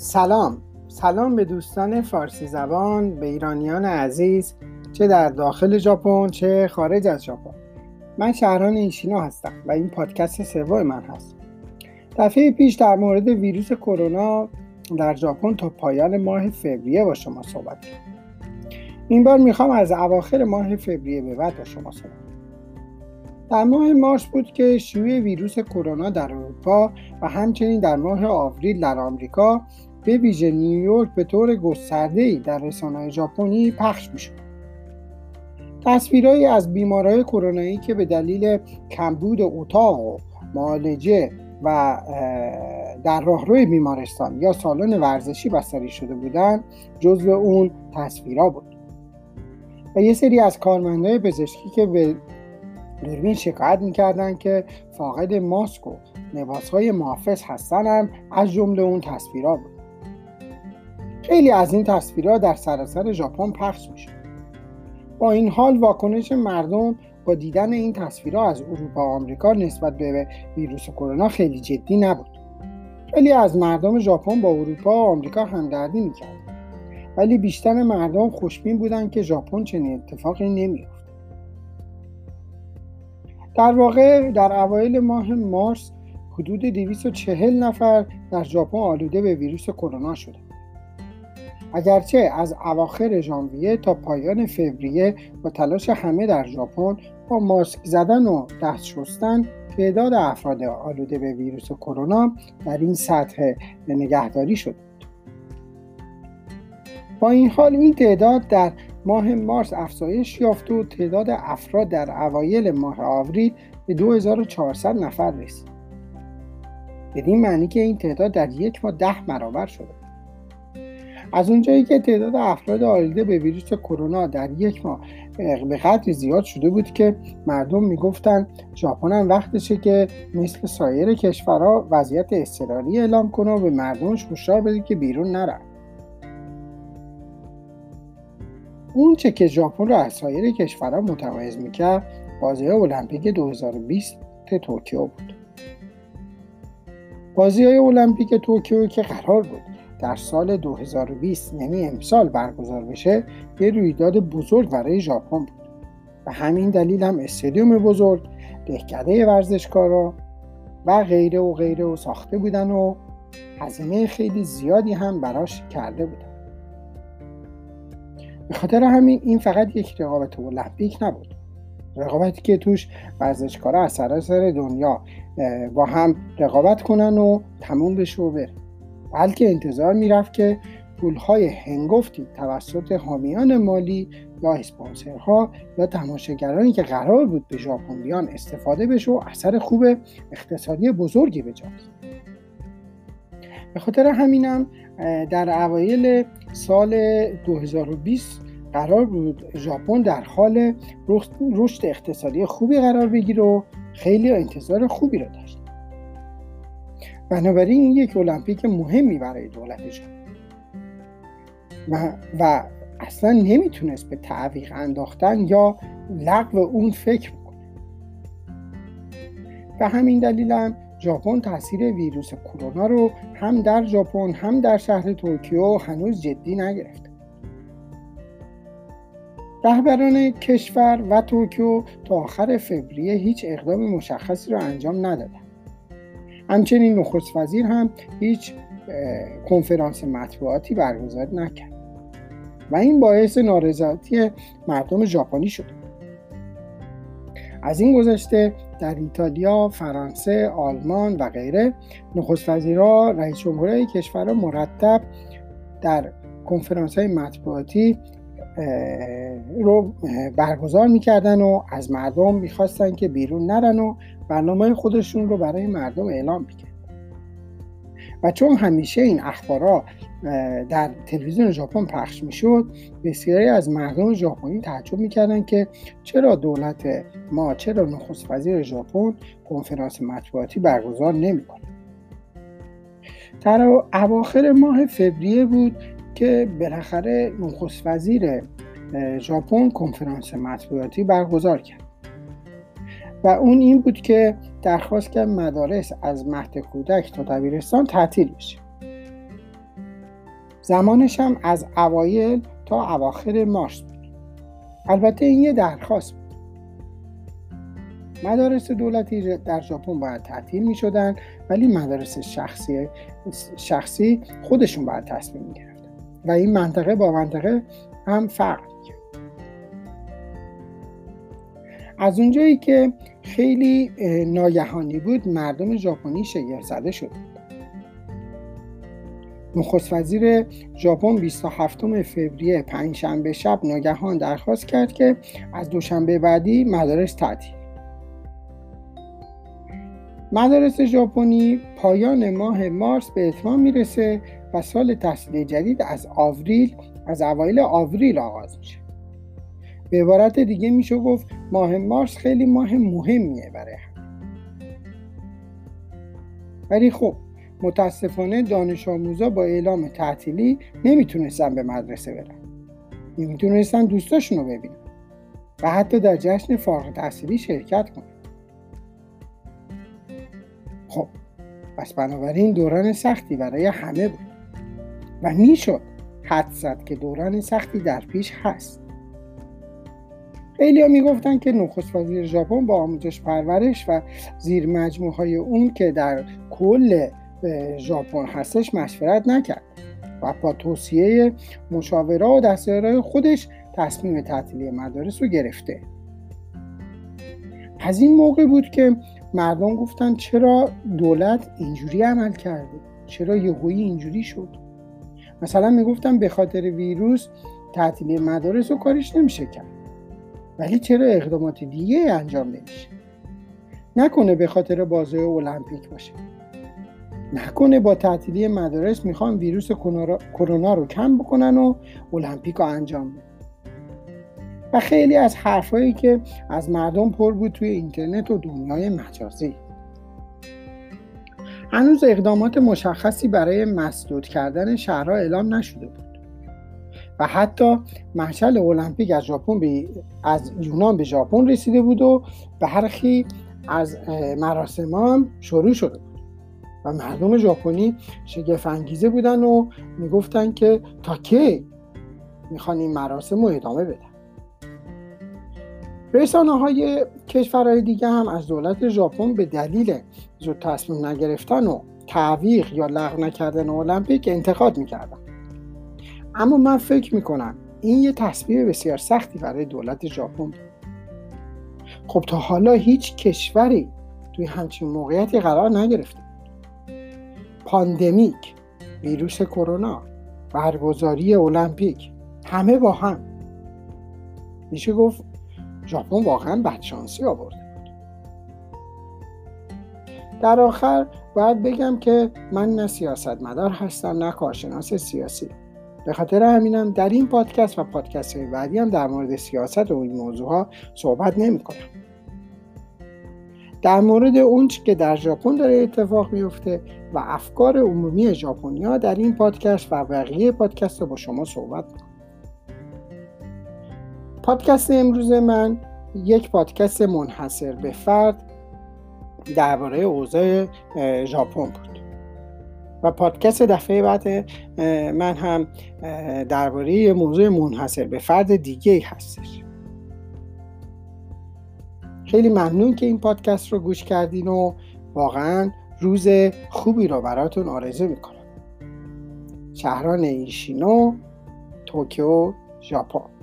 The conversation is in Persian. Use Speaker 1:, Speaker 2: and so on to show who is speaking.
Speaker 1: سلام. سلام به دوستان فارسی زبان به ایرانیان عزیز چه در داخل ژاپن چه خارج از ژاپن. من شهران ایشینا هستم و این پادکست سوم من هست. دفعه پیش در مورد ویروس کرونا در ژاپن تا پایان ماه فوریه با شما صحبت کردم این بار می‌خوام از اواخر ماه فوریه به بعد با شما صحبت در ماه مارس بود که شیوع ویروس کرونا در اروپا و همچنین در ماه آوریل در آمریکا به ویژه نیویورک به طور گسترده‌ای در رسانه‌های ژاپنی پخش می‌شد. تصویرهایی از بیمارای کرونایی که به دلیل کمبود اتاق و معالجه و در راهروی بیمارستان یا سالن ورزشی بستری شده بودند جزو اون تصویرها بود و یه سری از کارمندای پزشکی که به دوربین شکایت می‌کردن که فاقد ماسک و لباسهای محافظ هستن هم از جمله اون تصویرها بود خیلی از این تصویرها در سراسر ژاپن پخش میشه. با این حال واکنش مردم با دیدن این تصویرها از اروپا و آمریکا نسبت به ویروس کرونا خیلی جدی نبود. خیلی از مردم ژاپن با اروپا و آمریکا همدردی می‌کردن. ولی بیشتر مردم خوشبین بودند که ژاپن چنین اتفاقی نمیافت. در واقع در اوایل ماه مارس حدود 240 نفر در ژاپن آلوده به ویروس کرونا شده اگرچه از اواخر ژانویه تا پایان فوریه با تلاش همه در ژاپن با ماسک زدن و دست شستن تعداد افراد آلوده به ویروس کرونا در این سطح نگهداری شده با این حال این تعداد در ماه مارس افزایش یافت و تعداد افراد در اوایل ماه آوریل به 2400 نفر رسید. بدین معنی که این تعداد در یک ماه ده برابر شده. از اونجایی که تعداد افراد آلوده به ویروس کرونا در یک ماه به قدری زیاد شده بود که مردم می‌گفتن ژاپن هم وقتشه که مثل سایر کشورها وضعیت اضطراری اعلام کنه و به مردمش هشدار بده که بیرون نرن اون چه که ژاپن رو از سایر کشورها متمایز می‌کرد بازی المپیک 2020 توکیو بود. بازی های المپیک توکیو که قرار بود در سال 2020 یعنی امسال برگزار بشه یه رویداد بزرگ برای ژاپن بود. و همین دلیل هم استادیوم بزرگ دهکده ورزشکارا و غیره و غیره و ساخته بودن و هزینه خیلی زیادی هم براش کرده بودن. به خاطر همین این فقط یک رقابت المپیک نبود. رقابتی که توش ورزشکارا از سراسر دنیا با هم رقابت کنن و تموم بشه و بره. بلکه انتظار می‌رفت که پولهای هنگفتی توسط حامیان مالی یا اسپانسرها یا تماشاگرانی که قرار بود به ژاپن بیان استفاده بشه و اثر خوب اقتصادی بزرگی به جا به خاطر همینم در اوایل سال 2020 قرار بود ژاپن در حال رشد اقتصادی خوبی قرار بگیره و خیلی انتظار خوبی را داشت. بنابراین این یک المپیک مهمی برای دولت ژاپن و, و اصلا نمی‌تونست به تعویق انداختن یا لغو اون فکر کنه به همین دلیل هم ژاپن تاثیر ویروس کرونا رو هم در ژاپن هم در شهر توکیو هنوز جدی نگرفته. رهبران کشور و توکیو تا آخر فوریه هیچ اقدام مشخصی را انجام ندادند همچنین نخست وزیر هم هیچ کنفرانس مطبوعاتی برگزار نکرد. و این باعث نارضایتی مردم ژاپنی شد. از این گذشته در ایتالیا، فرانسه، آلمان و غیره نخست وزیرها رئیس جمهورهای کشورها مرتب در کنفرانس های مطبوعاتی رو برگزار می‌کردن و از مردم می‌خواستن که بیرون نرن و برنامه خودشون رو برای مردم اعلام می‌کرد و چون همیشه این اخبارا در تلویزیون ژاپن پخش می‌شد بسیاری از مردم ژاپنی تعجب می‌کردن که چرا دولت ما چرا نخست وزیر ژاپن کنفرانس مطبوعاتی برگزار نمی‌کنه. در اواخر ماه فوریه بود که بالاخره نخست وزیر ژاپن کنفرانس مطبوعاتی برگزار کرد. و اون این بود که درخواست کرد مدارس از مهد کودک تا دبیرستان تعطیل بشه. زمانش هم از اوایل تا اواخر مارس بود. البته این یه درخواست بود. مدارس دولتی در ژاپن باید تعطیل می شدن ولی مدارس شخصی شخصی خودشون باید تصمیم می و این منطقه با منطقه هم فرق می از اونجایی که خیلی ناگهانی بود مردم ژاپنی شگفت زده شد. نخست وزیر ژاپن 27 فوریه پنجشنبه شب ناگهان درخواست کرد که از دوشنبه بعدی مدارس تعطیل مدارس ژاپنی پایان ماه مارس به اتمام می‌رسه و سال تحصیلی جدید از آوریل از اوایل آوریل آغاز میشه. به عبارت دیگه میشه گفت ماه مارس خیلی ماه مهمیه برای هم ولی خب متاسفانه دانش آموزا با اعلام تعطیلی نمی‌تونستن به مدرسه برن. نمی‌تونستن دوستاشون رو ببینن. و حتی در جشن فارغ تحصیلی شرکت کنن. پس بنابراین دوران سختی برای همه بود. و می‌شد حد زد که دوران سختی در پیش هست. خیلی ها می‌گفتن که نخست وزیر ژاپن با آموزش پرورش و زیر های اون که در کل ژاپن هستش مشورت نکرد و با توصیه مشاوره و دستیارهای خودش تصمیم تعطیلی مدارس رو گرفته. از این موقع بود که مردم گفتن چرا دولت اینجوری عمل کرده؟ چرا یهویی اینجوری شد؟ مثلا می‌گفتن به خاطر ویروس تعطیلی مدارس رو کارش نمیشه کرد. ولی چرا اقدامات دیگه انجام نمیشه؟ نکنه به خاطر بازی المپیک باشه. نکنه با تعطیلی مدارس می‌خوان ویروس کرونا رو کم بکنن و المپیک رو انجام بدن. و خیلی از حرفهایی که از مردم پر بود توی اینترنت و دنیای مجازی. هنوز اقدامات مشخصی برای مسدود کردن شهرها اعلام نشده بود. و حتی مشعل المپیک از ژاپن به از یونان به ژاپن رسیده بود و برخی از مراسم شروع شده بود. و مردم ژاپنی شگفت انگیزه بودن و می‌گفتن که تا کی می‌خوان این مراسم رو ادامه بدن. رسانه های کشورهای دیگه هم از دولت ژاپن به دلیل زود تصمیم نگرفتن و تعویق یا لغو نکردن المپیک انتقاد می‌کردن. اما من فکر می‌کنم این یه تصمیم بسیار سختی برای دولت ژاپن بود. خب تا حالا هیچ کشوری توی همچین موقعیتی قرار نگرفته پاندمیک ویروس کرونا برگزاری المپیک همه با هم. میشه گفت ژاپن واقعا بدشانسی آورده بود. در آخر باید بگم که من نه سیاستمدار هستم نه کارشناس سیاسی. به خاطر همینم در این پادکست و پادکست های بعدی هم در مورد سیاست و این موضوع ها صحبت نمی کنم. در مورد اون که در ژاپن داره اتفاق میفته و افکار عمومی ژاپنیا در این پادکست و بقیه پادکست رو با شما صحبت می‌کنم. پادکست امروز من یک پادکست منحصر به فرد درباره اوضاع ژاپن بود. و پادکست دفعه بعد من هم درباره موضوع منحصر به فرد دیگه هستش. خیلی ممنون که این پادکست رو گوش کردین و واقعا روز خوبی رو براتون آرزو می‌کنم. شهران ایشینو توکیو ژاپن.